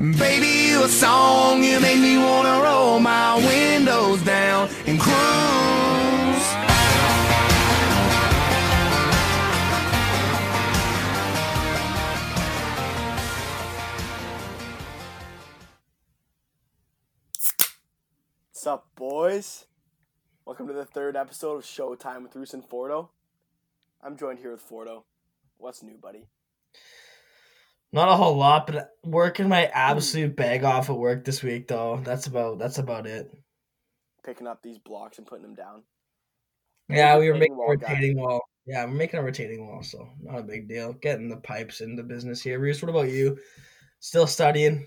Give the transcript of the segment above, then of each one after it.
Baby, you a song, you make me wanna roll my windows down and cruise. What's up, boys? Welcome to the third episode of Showtime with Roos and Fordo. I'm joined here with Fordo. What's new, buddy? Not a whole lot, but working my absolute bag off at work this week though. That's about that's about it. Picking up these blocks and putting them down. Yeah, we were making a guy. retaining wall. Yeah, we're making a retaining wall, so not a big deal. Getting the pipes into business here. Reese, what about you? Still studying?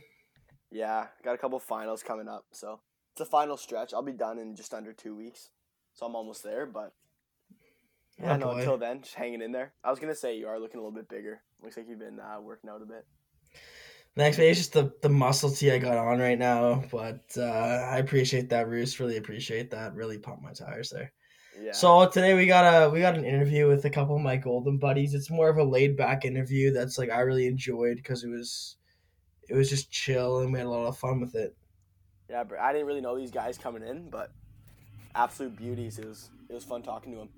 Yeah, got a couple finals coming up, so it's a final stretch. I'll be done in just under two weeks, so I'm almost there. But yeah, Oh, no, until then, just hanging in there. I was gonna say you are looking a little bit bigger. Looks like you've been uh, working out a bit. Thanks, mate. It's just the, the muscle tee I got on right now, but uh, I appreciate that, Roos. Really appreciate that. Really pumped my tires there. Yeah. So today we got a we got an interview with a couple of my golden buddies. It's more of a laid back interview that's like I really enjoyed because it was it was just chill and we had a lot of fun with it. yeah, but I didn't really know these guys coming in, but absolute beauties. It was it was fun talking to them.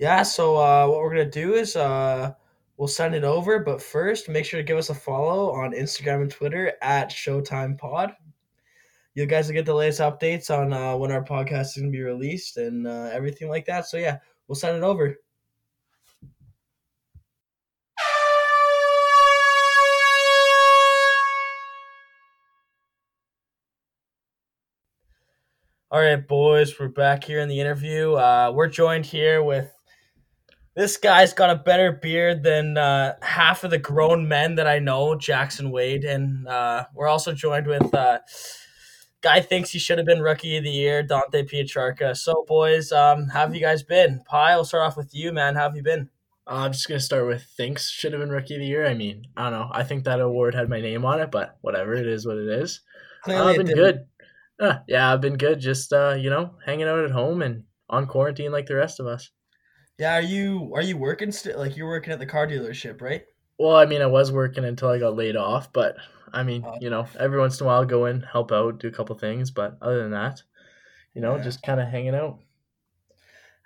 Yeah, so uh, what we're gonna do is uh, we'll send it over, but first make sure to give us a follow on Instagram and Twitter at Showtime Pod. You guys will get the latest updates on uh, when our podcast is gonna be released and uh, everything like that. So yeah, we'll send it over. All right, boys, we're back here in the interview. Uh, we're joined here with this guy's got a better beard than uh, half of the grown men that I know, Jackson Wade, and uh, we're also joined with uh, guy thinks he should have been rookie of the year, Dante Pietrarca. So, boys, um, how have you guys been? Pi, I'll start off with you, man. How have you been? Uh, I'm just gonna start with thinks should have been rookie of the year. I mean, I don't know. I think that award had my name on it, but whatever. It is what it is. Uh, Clearly, I've been good. Uh, yeah, I've been good. Just uh, you know, hanging out at home and on quarantine like the rest of us. Yeah, are you are you working still? Like you're working at the car dealership, right? Well, I mean, I was working until I got laid off, but I mean, Oh. you know, every once in a while, go in, help out, do a couple things. But other than that, you know, Yeah. just kind of hanging out.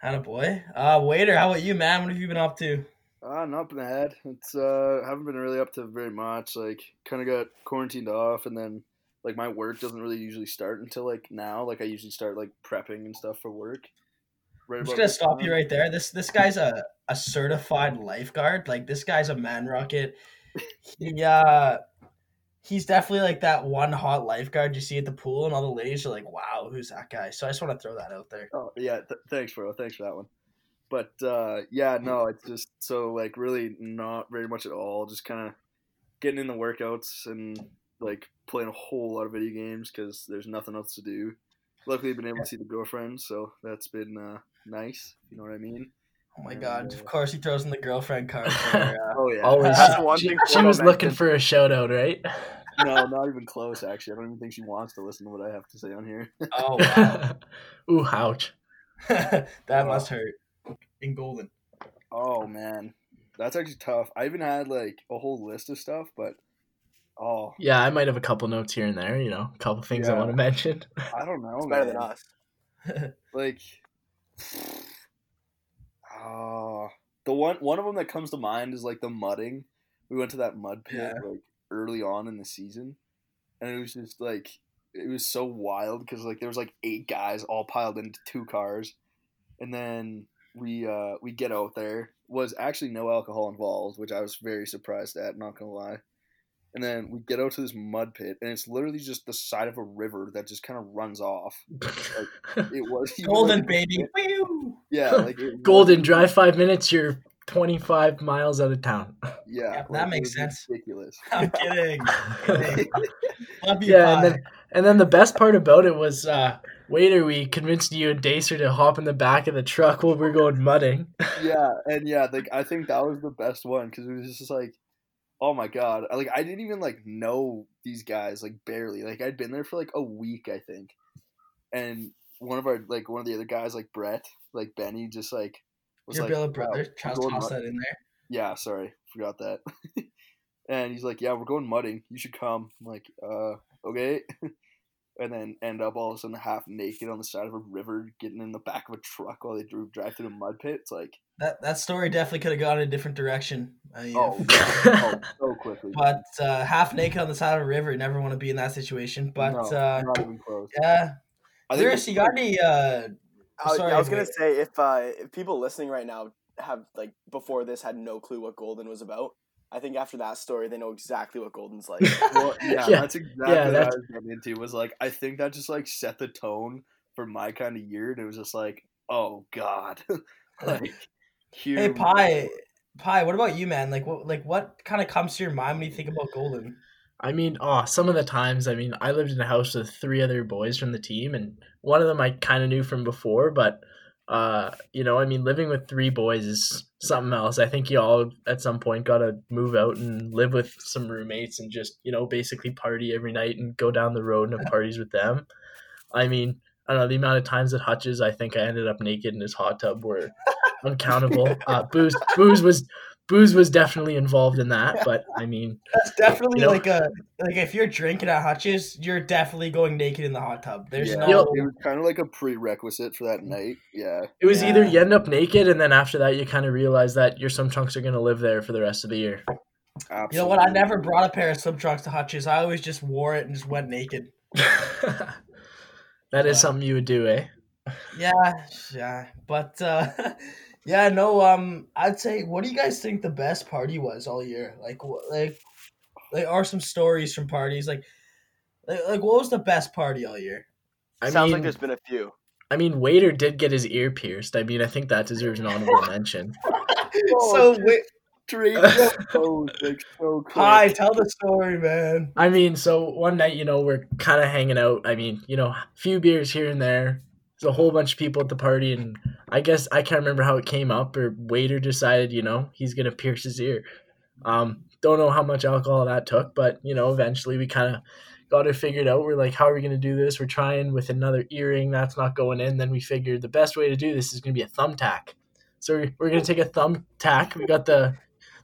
Had a boy. Uh, waiter, how about you, man? What have you been up to? Uh, not been ahead. It's uh, haven't been really up to very much. Like, kind of got quarantined off, and then like my work doesn't really usually start until like now. Like, I usually start like prepping and stuff for work. Right I'm just gonna stop you right there. This this guy's a, a certified lifeguard. Like this guy's a man rocket. He uh he's definitely like that one hot lifeguard you see at the pool, and all the ladies are like, "Wow, who's that guy?" So I just want to throw that out there. Oh yeah, th- thanks, bro. Thanks for that one. But uh, yeah, no, it's just so like really not very much at all. Just kind of getting in the workouts and like playing a whole lot of video games because there's nothing else to do. Luckily, I've been able to see the girlfriend, so that's been uh, nice. You know what I mean? Oh my god! Of course, he throws in the girlfriend card. For, uh, Oh yeah, Always, That's one she, thing she Fordo was looking mentioned. for a shout out, right? no, not even close. Actually, I don't even think she wants to listen to what I have to say on here. oh wow, Ooh, ouch. that must hurt. In golden. Oh man, that's actually tough. I even had like a whole list of stuff, but oh, Yeah, I might have a couple notes here and there. You know, a couple things I want to mention. I don't know. It's better than us. Like, oh, the one one of them that comes to mind is like the mudding. We went to that mud pit Yeah. like early on in the season, and it was just like it was so wild because like there was like eight guys all piled into two cars, and then we uh we get out there was actually no alcohol involved, which I was very surprised at. Not gonna lie. And then we get out to this mud pit, and it's literally just the side of a river that just kind of runs off. It was you were, Golden like, baby. Yeah, like it Golden, was- drive five minutes. You're 25 miles out of town. Yeah, Yeah, that like, it makes sense. Ridiculous. I'm kidding. kidding. Love you, yeah, and then and then the best part about it was, uh, waiter, we convinced you and Dacer to hop in the back of the truck while we are going mudding. yeah, and yeah, like I think that was the best one because it was just like, oh my god, like I didn't even like know these guys like barely. Like I'd been there for like a week, I think, and one of our like one of the other guys, like Brett, like Benny, just like was Your like, Billy "Wow, brother. toss mud-" that in there. Yeah, sorry, forgot that. And he's like, "Yeah, we're going mudding. You should come." I'm like, "Uh, okay." and then end up all of a sudden half naked on the side of a river, getting in the back of a truck while they drove drive through the mud pit. It's like, That that story definitely could have gone in a different direction. I mean, oh, yeah, oh so quickly. but uh, half naked on the side of a river, you never want to be in that situation. But No, uh, not even close. yeah, I think Lewis, you got any? Uh, I, Sorry, I was gonna say if uh, if people listening right now have like before this had no clue what Golden was about, I think after that story they know exactly what Golden's like. Well, yeah, Yeah. that's exactly Yeah, what I was getting into. Was like, I think that just like set the tone for my kind of year, and it was just like, oh god, like here. hey, we pie, pie. What about you, man? Like, what like what kind of comes to your mind when you think about Golden? I mean, oh, some of the times, I mean, I lived in a house with three other boys from the team, and one of them I kind of knew from before, but, uh, you know, I mean, living with three boys is something else. I think you all at some point got to move out and live with some roommates and just, you know, basically party every night and go down the road and have parties with them. I mean, I don't know, the amount of times at Hutch's, I think I ended up naked in his hot tub were uncountable. Uh, booze, booze was. Booze was definitely involved in that, but I mean, That's definitely You know- like a like if you're drinking at Hutch's, you're definitely going naked in the hot tub. There's yeah, no. it was kind of like a prerequisite for that night. Yeah, It was either you end up naked, and then after that, you kind of realize that your swim trunks are going to live there for the rest of the year. absolutely. You know what? I never brought a pair of swim trunks to Hutch's. I always just wore it and just went naked. that is Yeah. something you would do, eh? Yeah, yeah, but uh, yeah, no. Um, I'd say, what do you guys think the best party was all year? Like, wh- like, like, are some stories from parties? Like, like, like, what was the best party all year? I Sounds mean, like there's been a few. I mean, Waiter did get his ear pierced. I mean, I think that deserves an honorable mention. so, wait, Straight so like so quick. hi, tell the story, man. I mean, so one night, you know, we're kind of hanging out. I mean, you know, a few beers here and there. There's a whole bunch of people at the party, and I guess I can't remember how it came up. Or waiter decided, you know, he's gonna pierce his ear. Um, don't know how much alcohol that took, but you know, eventually we kind of got it figured out. We're like, how are we gonna do this? We're trying with another earring that's not going in. Then we figured the best way to do this is gonna be a thumbtack. So we're, we're gonna take a thumbtack. We got the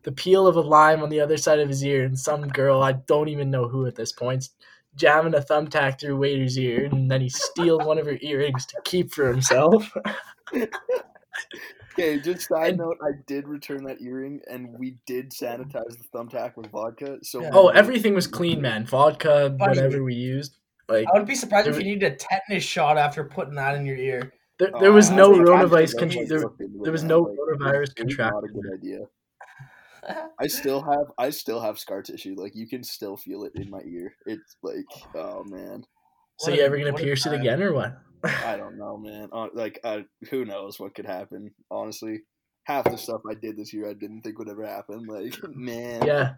the peel of a lime on the other side of his ear, and some girl I don't even know who at this point jamming a thumbtack through Waiter's ear, and then he steals one of her earrings to keep for himself. Okay, just side And- note, I did return that earring, and we did sanitize the thumbtack with vodka. So Yeah. oh, everything was clean, man. Vodka, whatever we used. Like I would be surprised if you needed a tetanus shot after putting that in your ear. there, Uh, there was I no coronavirus. should Con- there, looked into it, there was no like, it was- coronavirus It was not a good idea. I still have I still have scar tissue. Like you can still feel it in my ear. It's like oh man, So What you a- ever gonna pierce it again or what? I don't know, man. Uh, like uh, who knows what could happen? Honestly, half the stuff I did this year I didn't think would ever happen. Like man, yeah,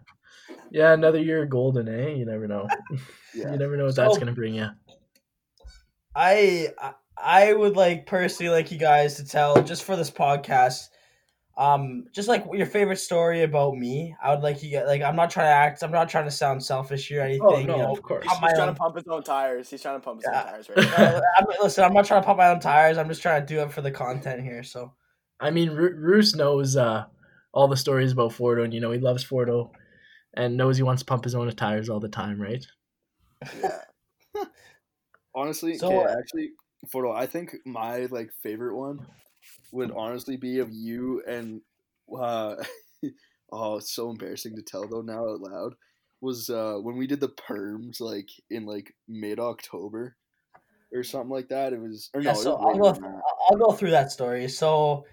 yeah. Another year of golden, eh? You never know. yeah. You never know what that's gonna bring you. I I- I would like personally like you guys to tell just for this podcast, um, just like your favorite story about me. I would like you get like I'm not trying to act. I'm not trying to sound selfish here or anything. Oh you no, know. of course. Pop He's my trying own- to pump his own tires. He's trying to pump his Yeah. own tires right now. I'm, listen, I'm not trying to pump my own tires. I'm just trying to do it for the content here. So I mean, Ru- Roos knows uh, all the stories about Fordo, and you know he loves Fordo, and knows he wants to pump his own tires all the time, right? yeah. honestly, So, okay, actually, photo. I think my like favorite one would honestly be of you and uh, oh, it's so embarrassing to tell though now out loud. Was uh when we did the perms like in like mid October or something like that. It was or no, yeah, so I'll go. I'll go through that story. So,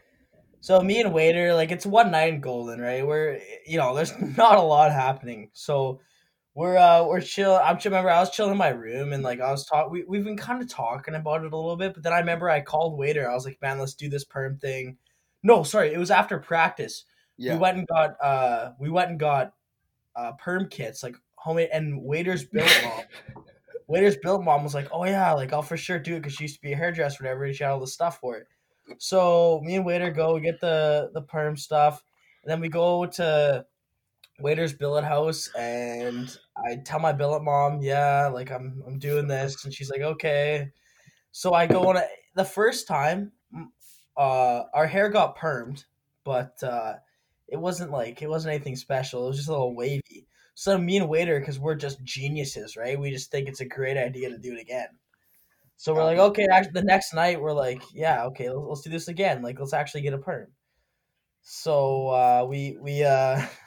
so me and Waiter, like it's one night in Golden, right? We're you know, there's not a lot happening. So we're uh we're chill. I'm just remember I was chilling in my room and like I was talk. We we've been kind of talking about it a little bit, but then I remember I called Waiter. I was like, man, let's do this perm thing. No, sorry, it was after practice. Yeah. We went and got uh we went and got uh perm kits like homemade and Waiter's built mom. Waiter's built mom was like, oh yeah, like I'll for sure do it because she used to be a hairdresser, whatever. And she had all the stuff for it. So me and Waiter go we get the the perm stuff, and then we go to Waiter's billet house, and I tell my billet mom, yeah, like I'm I'm doing this, and she's like, okay. So I go on a, the first time, uh, our hair got permed, but uh, it wasn't like it wasn't anything special. It was just a little wavy. So me and Waiter, because we're just geniuses, right? We just think it's a great idea to do it again. So we're like, okay, actually, the next night we're like, yeah, okay, let's, let's do this again. Like, let's actually get a perm. So uh, we we uh,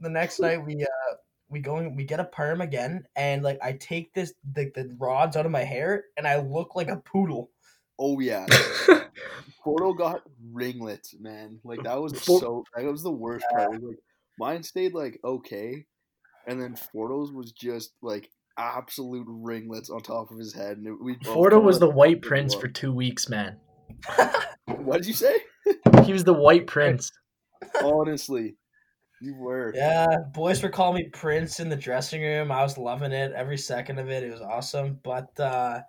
the next night we uh, we go and we get a perm again, and like I take this the, the rods out of my hair, and I look like a poodle. Oh yeah, Porto got ringlets, man. Like that was For- so. That was the worst part. Was like mine stayed like okay, and then Fordo's was just like absolute ringlets on top of his head. And it, we both Fordo was the white prince for two weeks, man. What did you say? He was the white prince. Honestly, you were. Yeah, boys were calling me Prince in the dressing room. I was loving it every second of it. It was awesome. But uh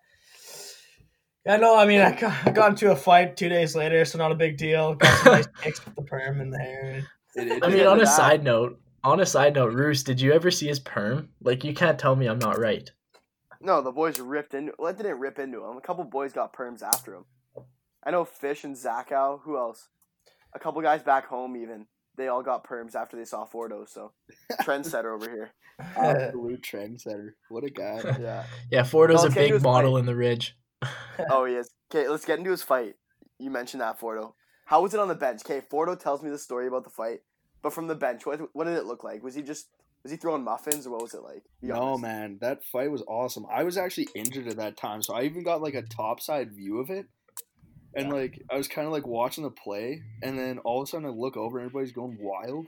yeah, no, I mean, I got, into a fight two days later, so not a big deal. Got some nice kicks with the perm in the hair. It, it I mean, on a that. side note, on a side note, Roos, did you ever see his perm? Like, you can't tell me I'm not right. No, the boys ripped into. Well, it didn't rip into him. A couple boys got perms after him. I know Fish and Zachow. Who else? A couple guys back home even. They all got perms after they saw Fordo. So trendsetter over here. absolute trendsetter. What a guy. Yeah. Yeah, Fordo's Well, a big model like- in the ridge. Oh, he is. Okay, let's get into his fight. You mentioned that Fordo. How was it on the bench? Okay, Fordo tells me the story about the fight, but from the bench, what what did it look like? Was he just was he throwing muffins or what was it like? Be No honest. man, that fight was awesome. I was actually injured at that time, so I even got like a topside view of it. And like I was kind of like watching the play, and then all of a sudden I look over, and everybody's going wild,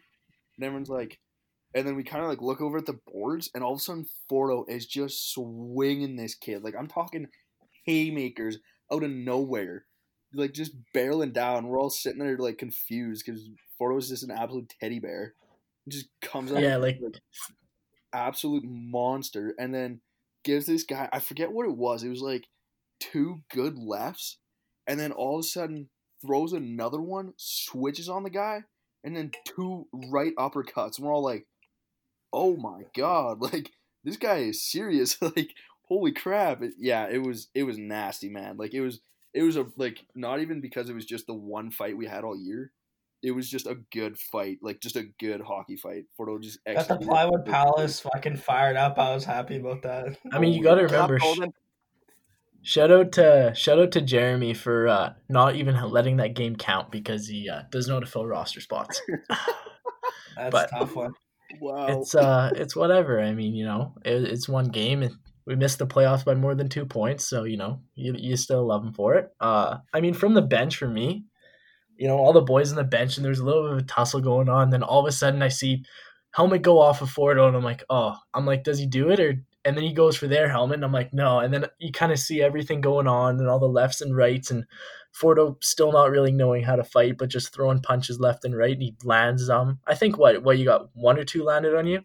and everyone's like, and then we kind of like look over at the boards, and all of a sudden Fordo is just swinging this kid. Like I'm talking haymakers out of nowhere, like just barreling down. We're all sitting there like confused because Fordo Fordo's just an absolute teddy bear. He just comes out, Yeah, like- absolute monster, and then gives this guy I forget what it was. It was like two good lefts, and then all of a sudden throws another one, switches on the guy, and then two right uppercuts. And we're all like, "Oh my god!" Like this guy is serious. like holy crap! It, yeah, it was it was nasty, man. Like it was it was a like not even because it was just the one fight we had all year. It was just a good fight, like just a good hockey fight. Fordo just Got the plywood palace fucking fired up. I was happy about that. I mean, you oh, got to remember. Golden. Shout out to shout out to Jeremy for uh, not even letting that game count because he uh, doesn't know how to fill roster spots. That's But- a tough one. Wow. it's uh, it's whatever. I mean, you know, it, it's one game, and we missed the playoffs by more than two points, so you know, you you still love him for it. Uh, I mean, from the bench for me, you know, all the boys on the bench, and there's a little bit of a tussle going on. Then all of a sudden, I see helmet go off of Fordo, and I'm like, oh, I'm like, does he do it or? And then he goes for their helmet, and I'm like, no. And then you kind of see everything going on, and all the lefts and rights, and Fordo still not really knowing how to fight, but just throwing punches left and right. And he lands um, I think what what you got one or two landed on you.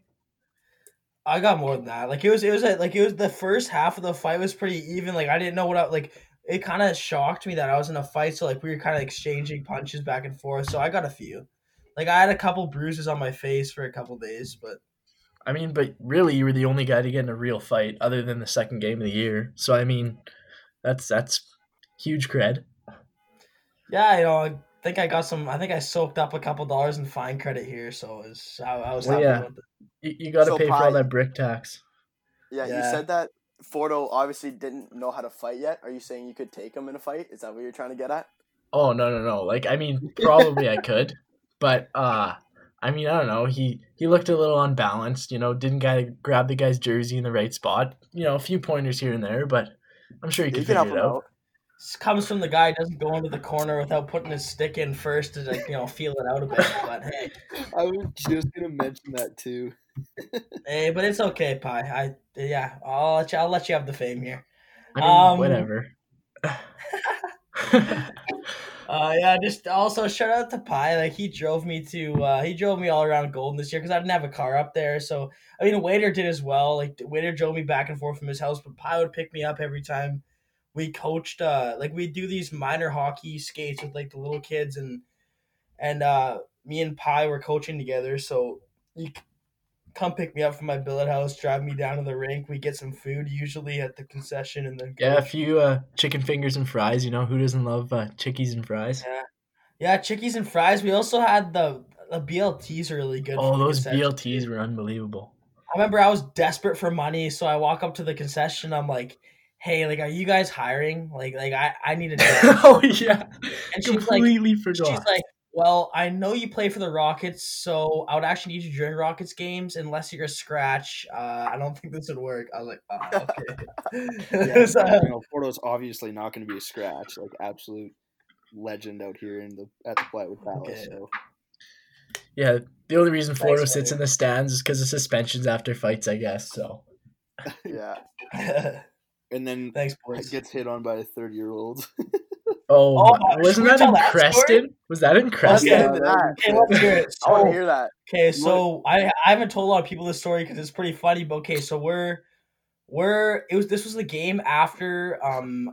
I got more than that. Like it was, it was like it was the first half of the fight was pretty even. Like I didn't know what I like. It kind of shocked me that I was in a fight. So like we were kind of exchanging punches back and forth. So I got a few. Like I had a couple bruises on my face for a couple days, but I mean, but really, you were the only guy to get in a real fight other than the second game of the year. So I mean, that's that's huge cred. yeah, you know, I think I got some. I think I soaked up a couple dollars in fine credit here, so it was, I, I was Well, happy yeah. with it. You, you got to So, pay for all that brick tax. Yeah, you said that Fordo obviously didn't know how to fight yet. Are you saying you could take him in a fight? Is that what you're trying to get at? Oh no no no! Like I mean, probably I could, but uh, I mean I don't know. He he looked a little unbalanced. You know, didn't guy grab the guy's jersey in the right spot. You know, a few pointers here and there, but I'm sure he could can figure it out. out. This comes from the guy who doesn't go into the corner without putting his stick in first to like you know feel it out a bit. But hey, I was just gonna mention that too. hey, but it's okay, Pi. I yeah, I'll let you. I'll let you have the fame here. I mean, Um, whatever. Uh, yeah, just also shout out to Pi. Like he drove me to, uh, he drove me all around Golden this year because I didn't have a car up there. So I mean, Waiter did as well. Like Waiter drove me back and forth from his house, but Pi would pick me up every time we coached. Uh, like we do these minor hockey skates with like the little kids, and and uh, me and Pi were coaching together. So you come pick me up from my billet house, drive me down to the rink. We get some food usually at the concession, and then yeah, a few uh, chicken fingers and fries. You know, who doesn't love uh, chickies and fries? Yeah, yeah, chickies and fries. We also had the the BLTs are really good. Oh, those. BLTs were unbelievable. I remember I was desperate for money, so I walk up to the concession. I'm like, "Hey, like, are you guys hiring? Like, like I, I need a job." oh yeah, and she's like, completely forgot. she's like, "Well, I know you play for the Rockets, so I would actually need you to join Rockets games unless you're a scratch. Uh, I don't think this would work." I was like, "Oh, okay." Yeah, So- you know, Fordo's obviously not going to be a scratch, like absolute legend out here in the at the Plywood Palace. Okay. So yeah, the only reason Thanks, sits buddy. in the stands is because of suspensions after fights, I guess. So Yeah. and then Thanks, boys. gets hit on by a thirty year old. Oh, Oh, my- wasn't that tell in that story? Creston? Was that in Creston? Yeah, that- Okay, let's hear it. I want So- to hear that. Okay, so I I haven't told a lot of people this story because it's pretty funny. But okay, so we're we're it was this was the game after um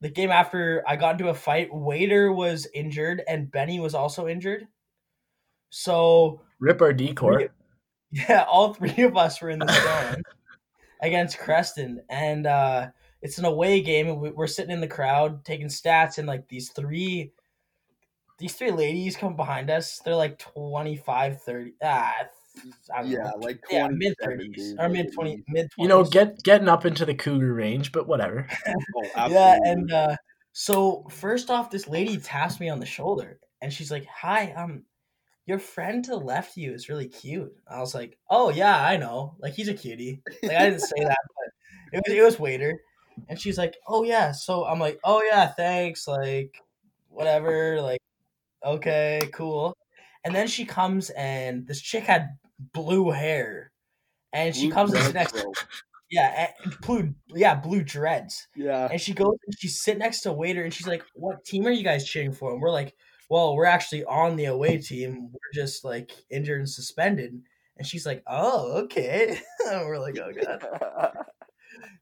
the game after I got into a fight. Waiter was injured and Benny was also injured. So Rip our decor. yeah, all three of us were in the stand against Creston, and uh, it's an away game. And we- we're sitting in the crowd taking stats, and like these three, these three ladies come behind us. They're like 25, 30. Ah, I don't yeah, know. like yeah, mid thirties or mid twenty, mid. 20s. You know, get getting up into the cougar range, but whatever. Oh, yeah, and uh, so first off, this lady taps me on the shoulder, and she's like, "Hi, um, your friend to the left of you is really cute." I was like, "Oh yeah, I know. Like he's a cutie." Like I didn't say that, but it was it was waiter, and she's like, "Oh yeah." So I'm like, "Oh yeah, thanks." Like whatever. Like okay, cool. And then she comes, and this chick had blue hair, and she Blue comes and next. bro. Yeah, and blue. Yeah, blue dreads. Yeah. And she goes and she's sitting next to a waiter and she's like, What team are you guys cheering for? And we're like, Well, we're actually on the away team. We're just like injured and suspended. And she's like, Oh, okay. and we're like, Oh god.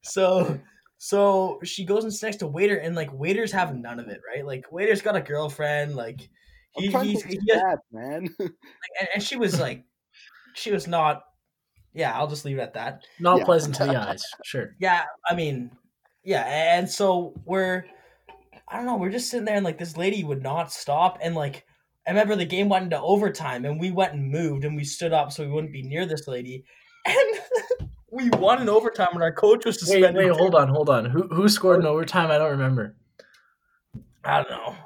So so she goes and sits next to waiter and like waiters have none of it, right? Like waiter's got a girlfriend, like he, he's, take he has, stats, man. and, and she was like she was not yeah, I'll just leave it at that. Not Yeah. pleasant to the eyes. Sure. Yeah, I mean, yeah, and so we're, I don't know, we're just sitting there and like this lady would not stop, and like I remember the game went into overtime, and we went and moved, and we stood up so we wouldn't be near this lady, and we won in overtime, and our coach was Wait, suspended. wait, too. hold on, hold on. Who who scored in overtime? I don't remember. I don't know.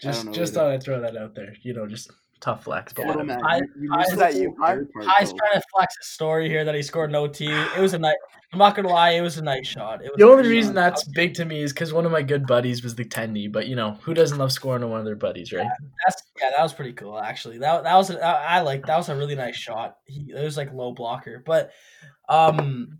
Just know just either. thought I'd throw that out there. You know, just tough flex. But Photo whatever. man, I- you, you I- missed that you, whole part, Pi's though. trying to flex a story here that he scored an OT. It was a nice. I'm not gonna lie, it was a nice shot. It was The only reason shot. that's big to me is because one of my good buddies was the tendy. But you know, who doesn't love scoring to one of their buddies, right? That's yeah, that was pretty cool actually. That that was a, I I like that was a really nice shot. He it was like low blocker, but um,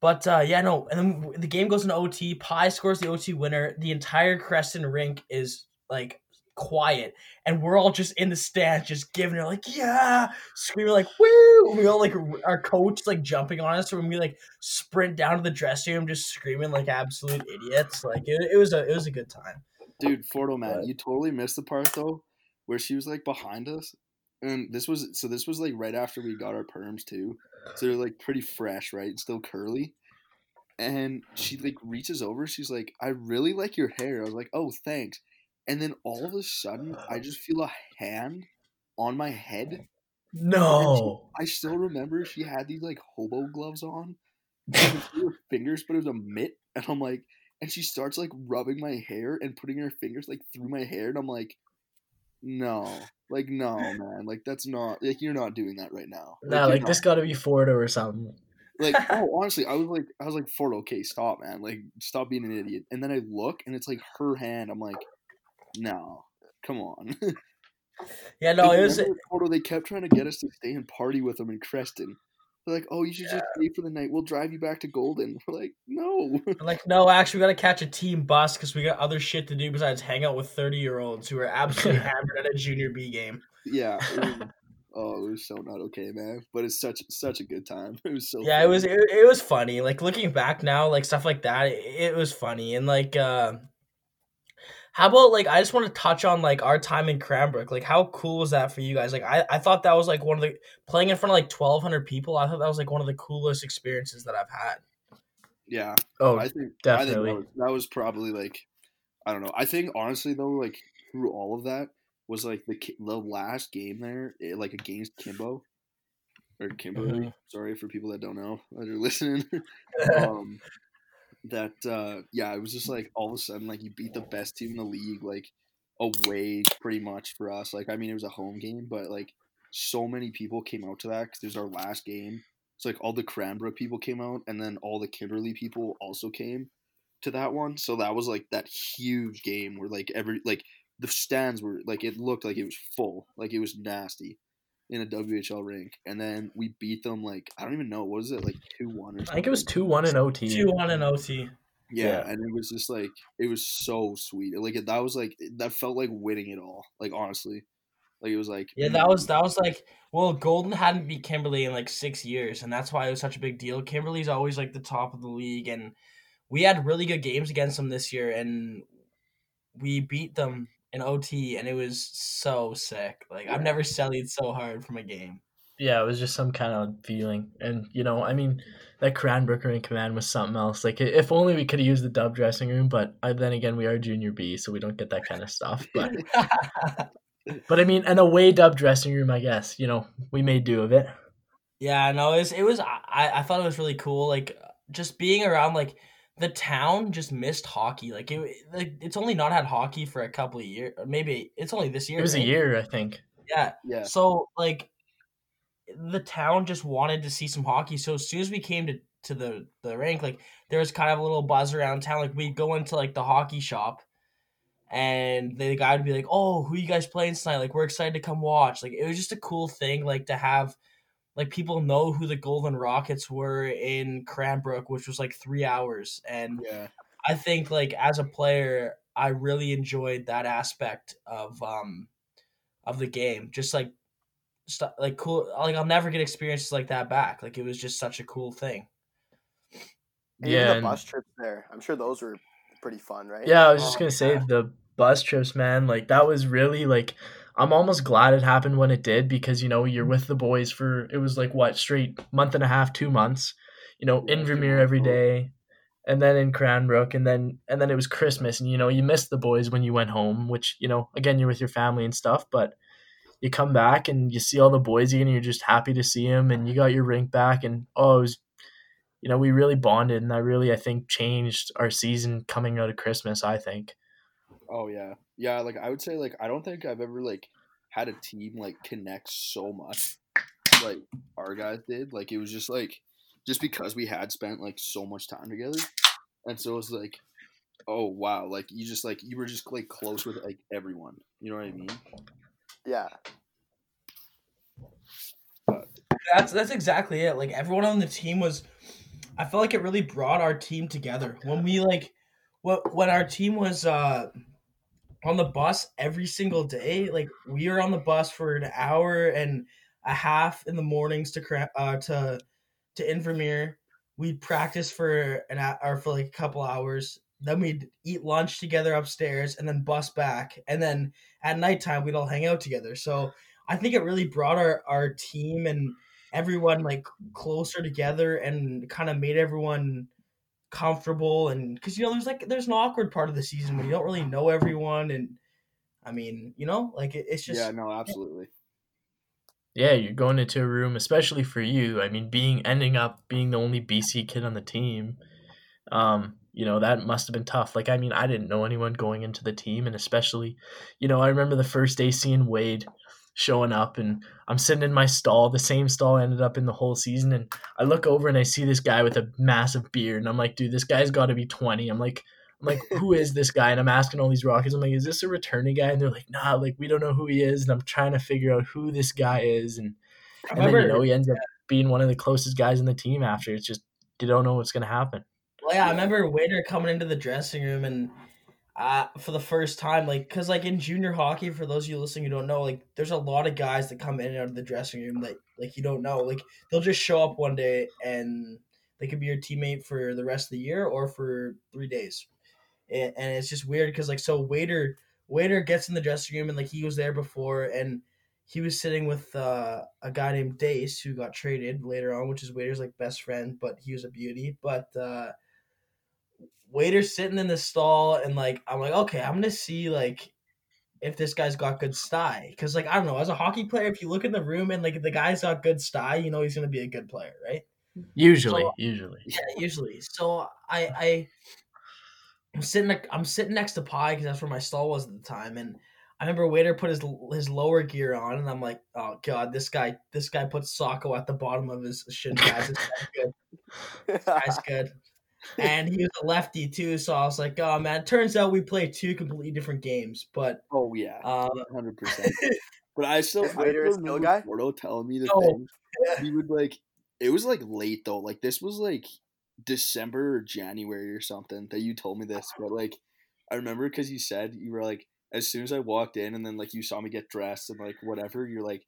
but uh, yeah, no. And then the game goes into OT. Pi scores the OT winner. The entire Creston rink is like quiet, and we're all just in the stands, just giving it like yeah, screaming like woo. And we all like our coach like jumping on us, and we like sprint down to the dressing room, just screaming like absolute idiots. Like it, it was a it was a good time. Dude, Fordo man, What? you totally missed the part though, where she was like behind us, and this was so this was like right after we got our perms too, so they're like pretty fresh, right? Still curly, and she like reaches over, she's like, "I really like your hair." I was like, "Oh, thanks," and then all of a sudden, I just feel a hand on my head. No. I still remember she had these like hobo gloves on, you could see her fingers, but it was a mitt, and I'm like, and she starts like rubbing my hair and putting her fingers like through my hair, and I'm like, no, like no, man, like that's not like you're not doing that right now. Nah, you're like this got to be Fordo or something. like oh honestly, I was like I was like Ford, okay, stop, man, like stop being an idiot. And then I look, and it's like her hand. I'm like, no, come on. Yeah, no, it was. They kept trying to get us to stay and party with them in Creston. They're like, oh, you should just stay for the night. We'll drive you back to Golden. We're like, no. Like, no, actually, we gotta catch a team bus because we got other shit to do besides hang out with thirty year olds who are absolutely hammered at a junior B game. yeah. It was, oh, it was so not okay, man. But it's such such a good time. It was so. Yeah, it was it, it was funny. Like looking back now, like stuff like that, it, it was funny. And like, uh how about like I just want to touch on like our time in Cranbrook. Like, how cool was that for you guys? Like, I I thought that was like one of the playing in front of like twelve hundred people. I thought that was like one of the coolest experiences that I've had. Yeah. Oh, I think definitely. I think that was, that was probably like, I don't know. I think honestly though, like through all of that, was like the the last game there, eh, like against Kimbo or Kimberley. Sorry for people that don't know that are listening. um, that uh, yeah, it was just like all of a sudden like you beat the best team in the league like away pretty much for us. Like I mean it was a home game, but like so many people came out to that because it was our last game. So like all the Cranbrook people came out, and then all the Kimberley people also came to that one. So that was like that huge game where like every like the stands were like it looked like it was full, like it was nasty in a WHL rink, and then we beat them like I don't even know what is it like two one or something. I think it was two one in OT. Two one in OT. Yeah, Yeah. and it was just like it was so sweet. Like that was like that felt like winning it all. Like honestly, like it was like Yeah, that was that was like well, Golden hadn't beat Kimberley in like six years, and that's why it was such a big deal. Kimberley's always like the top of the league, and we had really good games against them this year, and we beat them in OT, and it was so sick. Like I've never sellied so hard from a game. Yeah, it was just some kind of feeling, and you know, I mean, that Cranbrook in command was something else. Like, if only we could have used the dub dressing room, but uh, then again, we are junior B, so we don't get that kind of stuff. But, but I mean, an away dub dressing room, I guess. You know, we made do of it. Yeah, no, it was it was I, I thought it was really cool. Like just being around like the town just missed hockey. Like it like it's only not had hockey for a couple of years. Maybe it's only this year. It was a year, I think. Yeah. yeah. So like the town just wanted to see some hockey. So as soon as we came to to the the rink, like there was kind of a little buzz around town. Like we'd go into like the hockey shop and the guy would be like, "Oh, who you guys playing tonight? Like we're excited to come watch." Like it was just a cool thing like to have like people know who the Golden Rockets were in Cranbrook, which was like 3 hours and Yeah. I think like as a player, I really enjoyed that aspect of um of the game. Just like stu like cool like I'll never get experiences like that back. Like it was just such a cool thing. And Yeah, Even the and- bus trips there. I'm sure those were pretty fun, right? Yeah, I was just Oh, gonna say yeah. the bus trips, man. Like that was really like I'm almost glad it happened when it did because you know you're with the boys for it was like what straight month and a half, two months. You know, Invermere every day, and then in Cranbrook, and then and then it was Christmas, and you know you missed the boys when you went home, which you know again you're with your family and stuff, but you come back and you see all the boys again, and you're just happy to see them, and you got your rink back, and oh, it was, you know, we really bonded, and that really I think changed our season coming out of Christmas. I think. Oh yeah, yeah. Like I would say, like I don't think I've ever like had a team like connect so much like our guys did. Like it was just like just because we had spent like so much time together, and so it was like, oh wow, like you just like you were just like close with like everyone. You know what I mean? Yeah. That's that's exactly it. Like everyone on the team was I felt like it really brought our team together. When we like when when our team was uh on the bus every single day, like we were on the bus for an hour and a half in the mornings to uh to to Invermere. We'd practice for an hour for like a couple hours. Then we'd eat lunch together upstairs and then bus back. And then at nighttime we'd all hang out together. So I think it really brought our, our team and everyone like closer together and kind of made everyone comfortable and because you know there's like there's an awkward part of the season when you don't really know everyone and I mean you know like it, it's just yeah, no, absolutely. Yeah, you're going into a room, especially for you. I mean, being ending up being the only BC kid on the team, um, you know, that must have been tough. Like, I mean, I didn't know anyone going into the team, and especially, you know, I remember the first day seeing Wade showing up, and I'm sitting in my stall, the same stall I ended up in the whole season, and I look over and I see this guy with a massive beard, and I'm like, dude, this guy's got to be 20. I'm like, I'm like, who is this guy? And I'm asking all these Rockets, I'm like, is this a returning guy? And they're like, nah, like we don't know who he is. And I'm trying to figure out who this guy is. And, I and then remember you know he ends up being one of the closest guys in the team after. It's just you don't know what's gonna happen. Well, yeah, I remember Waiter coming into the dressing room and uh, for the first time, like, because like in junior hockey, for those of you listening who don't know, like, there's a lot of guys that come in and out of the dressing room that like you don't know. Like, they'll just show up one day and they could be your teammate for the rest of the year or for three days, and, and it's just weird because like so Waiter Waiter gets in the dressing room and like he was there before and he was sitting with uh, a guy named Dace who got traded later on, which is Waiter's like best friend, but he was a beauty. But uh, Waiter's sitting in the stall and like I'm like, okay, I'm gonna see like if this guy's got good sty. Because like I don't know, as a hockey player, if you look in the room and like the guy's got good sty, you know he's gonna be a good player, right? Usually, So- usually. Yeah, usually. So I I I'm sitting I'm sitting next to Pi because that's where my stall was at the time, and I remember Waiter put his his lower gear on, and I'm like, oh god, this guy this guy puts Socko at the bottom of his shin pads. This guy's good. Guy's good. And he was a lefty too, so I was like, oh man. Turns out we play two completely different games, but Oh yeah, um, hundred percent. But I still, Is I Wader still skill remember guy? Porto telling me the No. thing. Yeah. He would like, it was like late though. Like this was like December or January or something that you told me this. But like, I remember because you said you were like, as soon as I walked in and then like you saw me get dressed and like whatever, you're like,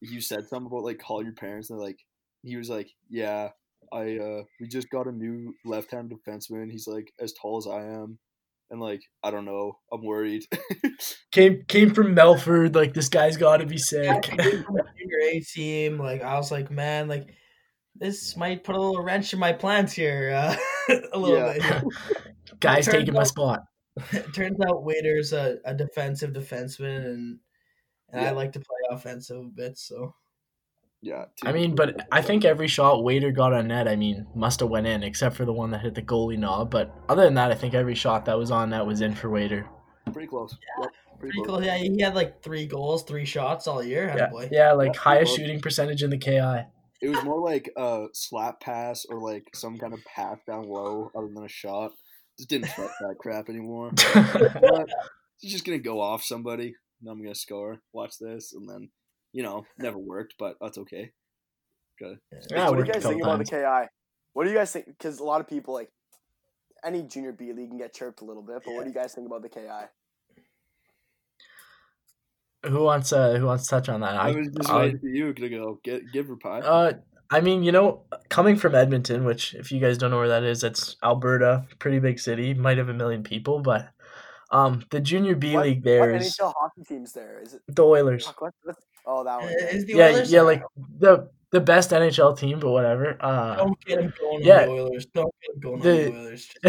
you said something about like call your parents and like he was like, yeah, I uh we just got a new left-hand defenseman. He's like as tall as I am. And like, I don't know, I'm worried. Came came from Melfort. Like this guy's got to be sick. he came from a junior A team. Like I was like, man, like this might put a little wrench in my plans here, uh, a little Yeah. bit. Guy's Turns taking my spot. Turns out Waiter's a, a defensive defenseman, and and I like to play offensive a bit. So yeah. I mean, but I think every shot Waiter got on net, I mean, must have went in, except for the one that hit the goalie knob. But other than that, I think every shot that was on net was in for Waiter. pretty close. Yep, pretty cool. Yeah, he had like three goals, three shots all year. Yeah, boy. yeah, like Yeah, highest shooting percentage in the KI. It was more like a slap pass or like some kind of pass down low other than a shot. Just didn't trust that crap anymore. But he's just gonna go off somebody and I'm gonna score. Watch this and then you know, never worked, but that's okay. Good. Yeah, what do you guys think couple about the KI? What do you guys think? Because a lot of people like any junior B league can get chirped a little bit, but what do you guys think about the KI? who wants uh who wants to touch on that? I, was just I- waiting for you to go get give her pie. Uh, I mean, you know, coming from Edmonton, which if you guys don't know where that is, it's Alberta, pretty big city, might have a million people, but um, the junior B What- league What there is NHL hockey teams there? Is it? the Oilers. fuck, what- what- Oh, that one. Is the Yeah, Oilers? yeah, like the the best NHL team, but whatever. Uh, don't get him going yeah. on the Oilers. Don't get him going The- on the Oilers.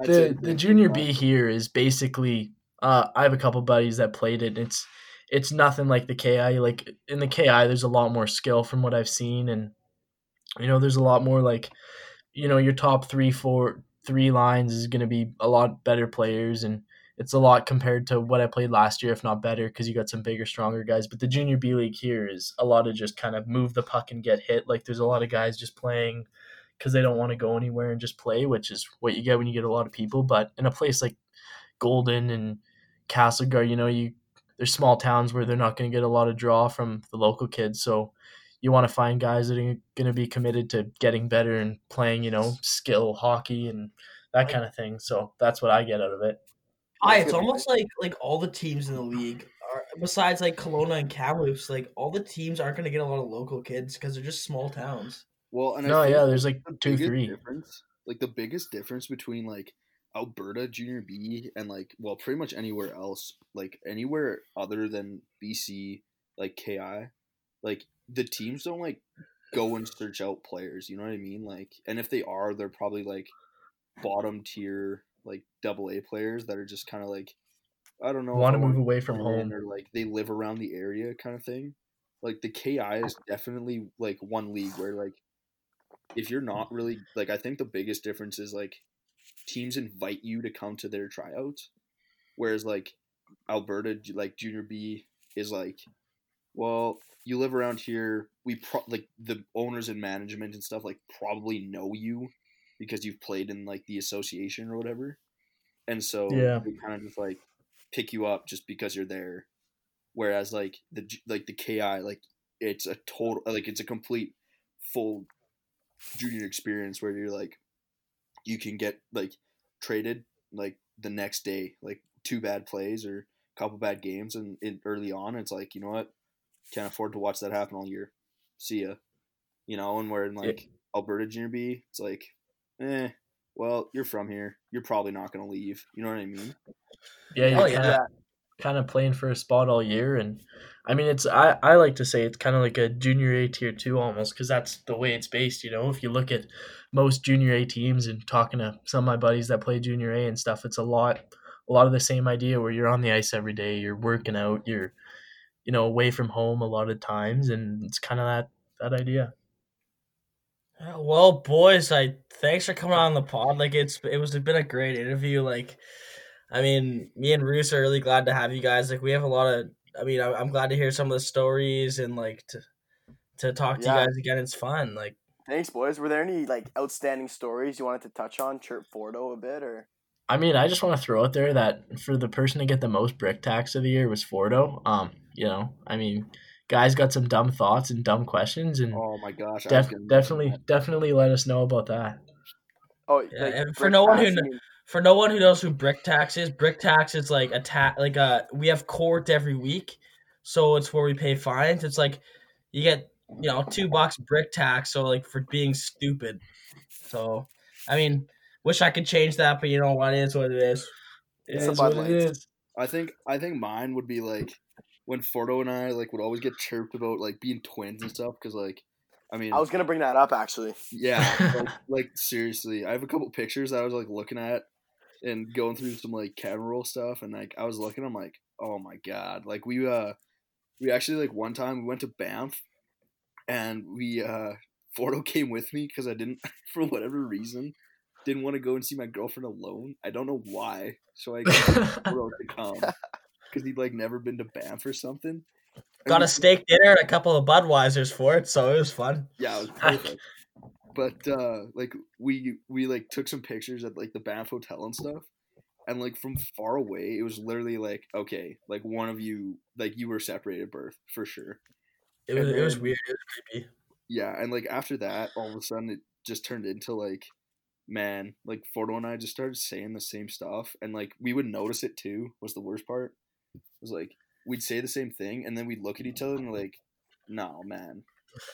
I'd the the junior B here is basically uh I have a couple buddies that played it. It's it's nothing like the KI. Like in the KI, there's a lot more skill from what I've seen, and you know, there's a lot more like you know your top three, four, three lines is going to be a lot better players, and it's a lot compared to what I played last year, if not better, because you got some bigger, stronger guys. But the junior B league here is a lot of just kind of move the puck and get hit. Like there's a lot of guys just playing because they don't want to go anywhere and just play, which is what you get when you get a lot of people. But in a place like Golden and Castlegar, you know, you there's small towns where they're not going to get a lot of draw from the local kids. So you want to find guys that are going to be committed to getting better and playing, you know, skill hockey and that kind of thing. So that's what I get out of it. Hi, it's a good almost like like all the teams in the league are besides like Kelowna and Kamloops, like all the teams aren't going to get a lot of local kids because they're just small towns. Well, and No, yeah, there's like the two, three. difference, like the biggest difference between like Alberta Junior B and like well, pretty much anywhere else, like anywhere other than BC, like KI, like the teams don't like go and search out players. You know what I mean? Like, and if they are, they're probably like bottom tier, like double A players that are just kind of like I don't know, Want to move away from home. or like they live around the area kind of thing. Like the KI is definitely like one league where like if you're not really like I think the biggest difference is like teams invite you to come to their tryouts, whereas like Alberta like junior B is like, well, you live around here. We pro- like the owners and management and stuff like probably know you because you've played in like the association or whatever, and so Yeah. they kind of just like pick you up just because you're there. Whereas like the like the KI like it's a total like it's a complete full junior experience where you're like you can get like traded like the next day like two bad plays or a couple bad games and in early on it's like you know what? Can't afford to watch that happen all year. See ya. You know and where in like alberta junior b it's like eh well you're from here you're probably not going to leave you know what i mean Yeah, you're Oh, kind yeah. of kind of playing for a spot all year, and I mean, it's I I like to say it's kind of like a junior A tier two almost because that's the way it's based. You know, if you look at most junior A teams and talking to some of my buddies that play junior A and stuff, it's a lot a lot of the same idea where you're on the ice every day, you're working out, you're you know away from home a lot of times, and it's kind of that that idea. Yeah, Well, boys, I thanks for coming on the pod. Like it's it was it's been a great interview. Like, I mean, me and Roos are really glad to have you guys. Like, we have a lot of. I mean, I- I'm glad to hear some of the stories and like to to talk to Yeah. you guys again. It's fun. Like, Thanks, boys. Were there any like outstanding stories you wanted to touch on? Chirp Fordo a bit, or I mean, I just want to throw out there that for the person to get the most brick tax of the year was Fordo. Um, you know, I mean, guys got some dumb thoughts and dumb questions, and Oh my gosh. Def- definitely, that. definitely let us know about that. oh, Yeah, like, and for no one who Tax, kn- for no one who knows who brick tax is, brick tax is like a ta- like a we have court every week, so it's where we pay fines. It's like you get you know two bucks brick tax, so like for being stupid. So, I mean, wish I could change that, but you know what? It is what it is. It It's the is what Bud it Lights. is. I think I think mine would be like when Fordo and I like would always get chirped about like being twins and stuff because like I mean I was gonna bring that up actually. yeah like, like seriously I have a couple pictures that I was like looking at and going through some like camera roll stuff and like I was looking I'm like oh my god like we uh we actually like one time we went to Banff and we uh Fordo came with me because I didn't for whatever reason didn't want to go and see my girlfriend alone I don't know why so I got Fordo to come because he'd like never been to Banff or something. Got a steak dinner and a couple of Budweisers for it, so it was fun. Yeah, it was perfect. but uh like we we like took some pictures at like the Banff hotel and stuff. And like from far away, it was literally like, okay, like one of you like you were separated at birth for sure. It was And it was weird. It was creepy. Yeah, and like after that, all of a sudden it just turned into like man, like Fordo and I just started saying the same stuff and like we would notice it too, was the worst part. It was like we'd say the same thing and then we'd look at each other and like, No, man.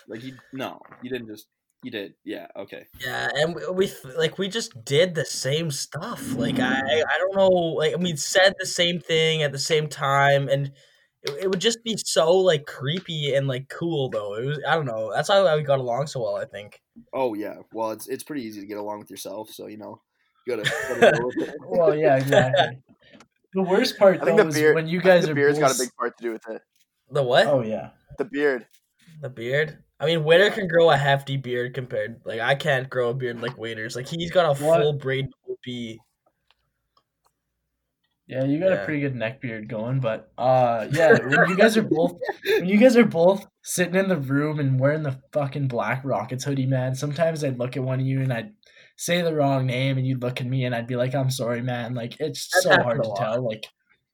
Like you no, you didn't just you did. Yeah, okay. Yeah, and we, we like we just did the same stuff. Like I I don't know. Like we said the same thing at the same time, and it, it would just be so like creepy and like cool though. It was I don't know. That's how we got along so well. I think. Oh yeah. Well, it's it's pretty easy to get along with yourself, so you know, you gotta, gotta go with it. well, yeah, exactly. The worst part I think though the is beard. when you I think guys the are beard's got a big part to do with it. The what? Oh yeah. The beard. The beard. I mean, Waiter can grow a hefty beard compared. Like I can't grow a beard like Waiter's. Like he's got a What? full braid be. Yeah, you got Yeah. a pretty good neck beard going, but uh yeah, when you guys are both when you guys are both sitting in the room and wearing the fucking black rockets hoodie, man, sometimes I'd look at one of you and I'd say the wrong name and you'd look at me and I'd be like, I'm sorry, man. Like it's That's so hard to tell. Like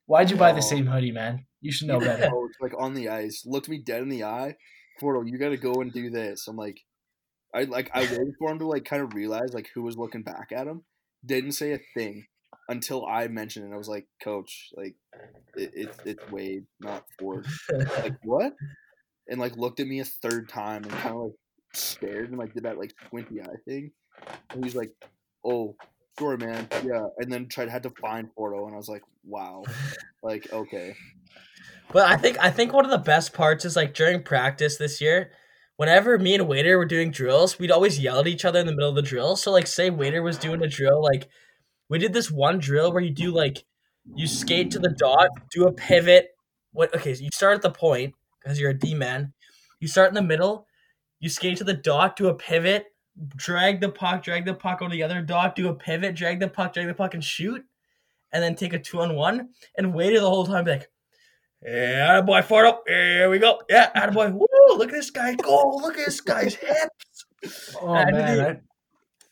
why'd you buy the same hoodie, man? You should know better. Like on the ice, looked me dead in the eye. Fordo, you gotta go and do this. I'm like, I like I waited for him to like kind of realize like who was looking back at him. Didn't say a thing until I mentioned it. I was like, Coach, like it, it's it's Wade, not Ford. like what? And like looked at me a third time and kind of like stared and like did that like squinty eye thing. And he's like, "Oh, sorry, man, yeah." And then tried had to find Fordo, and I was like, "Wow, like okay." But I think I think one of the best parts is like during practice this year, whenever me and Waiter were doing drills, we'd always yell at each other in the middle of the drill. So like say Waiter was doing a drill, like we did this one drill where you do like you skate to the dot, do a pivot. What okay, so you start at the point because you're a D man. You start in the middle, you skate to the dot, do a pivot, drag the puck, drag the puck on the other dot, do a pivot, drag the puck, drag the puck, and shoot, and then take a two on one. And waited the whole time like, yeah, boy, Fordo. Here we go. Yeah, boy. Woo! Look at this guy go. Look at this guy's hips. Oh I man, did-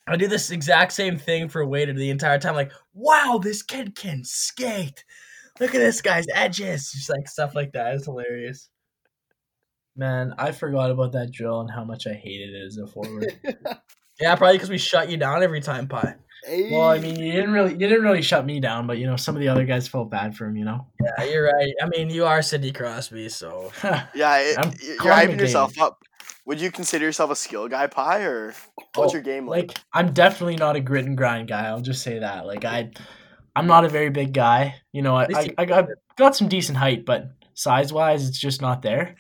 I, I do this exact same thing for Waiter the entire time. Like, wow, this kid can skate. Look at this guy's edges. Just like stuff like that. It's hilarious. Man, I forgot about that drill and how much I hated it as a forward. Yeah, probably because we shut you down every time, Pie. well, I mean, you didn't really you didn't really shut me down, but you know, some of the other guys felt bad for him, you know. Yeah, you're right. I mean, you are Sidney Crosby, so Yeah, it, I'm you're hyping yourself up. Would you consider yourself a skill guy, Pie, or what's Oh, your game like? like I'm definitely not a grit and grind guy. I'll just say that. Like I, I'm not a very big guy. You know, I I, I got got some decent height, but size wise, it's just not there.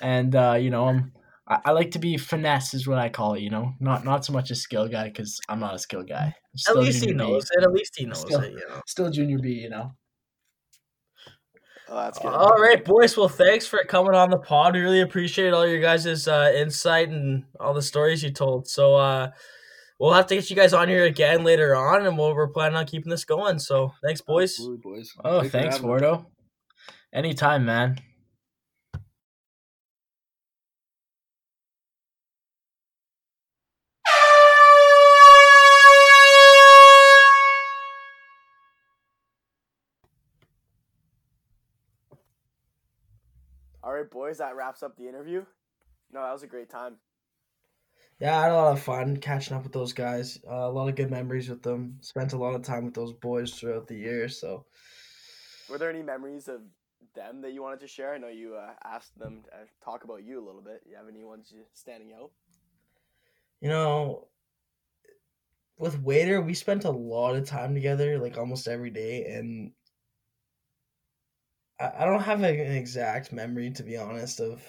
And uh, you know, I'm I, I like to be finesse, is what I call it. You know, not not so much a skill guy because I'm not a skill guy. At least he junior B. knows it. At least he knows Still- it. You know. Still junior B. You know. Oh, that's good. All right, boys. Well, thanks for coming on the pod. We really appreciate all your guys' uh, insight and all the stories you told. So uh, we'll have to get you guys on here again later on, and we'll, we're planning on keeping this going. So thanks, boys. Absolutely, boys. Oh, for thanks, having. Fordo. Anytime, man. Right, boys, that wraps up the interview. No, that was a great time. Yeah, I had a lot of fun catching up with those guys. Uh, a lot of good memories with them. Spent a lot of time with those boys throughout the year. So Were there any memories of them that you wanted to share? I know you uh, asked them to talk about you a little bit. You have any ones standing out? you know, with Waiter, we spent a lot of time together, like almost every day, and I, don't have an exact memory to be honest of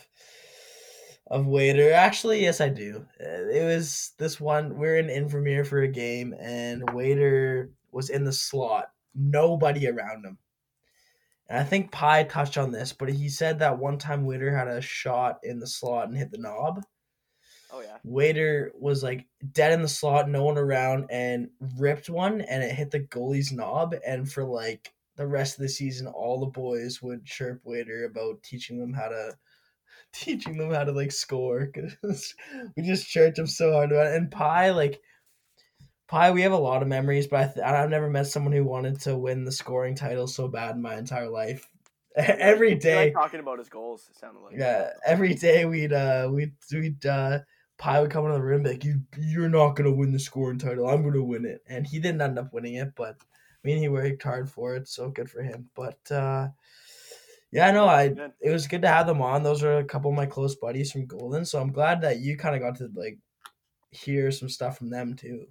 of Waiter. Actually, yes, I do. Uh, It was this one. We are in Invermere for a game, and Waiter was in the slot. Nobody around him. And I think Pi touched on this, but he said that one time Waiter had a shot in the slot and hit the knob. Oh yeah. Waiter was like dead in the slot, no one around, and ripped one, and it hit the goalie's knob. And for like the rest of the season, all the boys would chirp Waiter about teaching them how to, teaching them how to like score. Cause we just chirped him so hard about it. And Pi, like Pi, we have a lot of memories, but I th- I've never met someone who wanted to win the scoring title so bad in my entire life. every day, like talking about his goals. It sounded like. yeah, every day we'd uh we'd we'd uh Pi would come into the room and be like, You you're not gonna win the scoring title, I'm gonna win it. And he didn't end up winning it, but I mean he worked hard for it, so good for him. But uh yeah, no, I it was good to have them on. Those are a couple of my close buddies from Golden, so I'm glad that you kind of got to like hear some stuff from them too.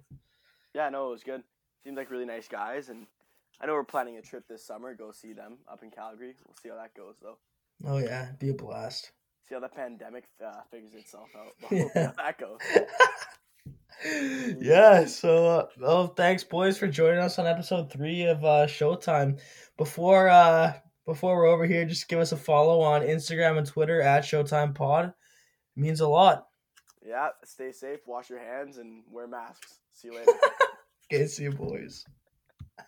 Yeah, no, it was good. Seemed like really nice guys, and I know we're planning a trip this summer. Go see them up in Calgary. We'll see how that goes, though. Oh yeah, be a blast. See how the pandemic uh, figures itself out. We'll see how that goes. yeah so uh, well thanks boys for joining us on episode three of uh showtime. Before uh before we're over here just give us a follow on instagram and twitter at showtime pod it means a lot. Yeah, stay safe, wash your hands, and wear masks. See you later. okay see you boys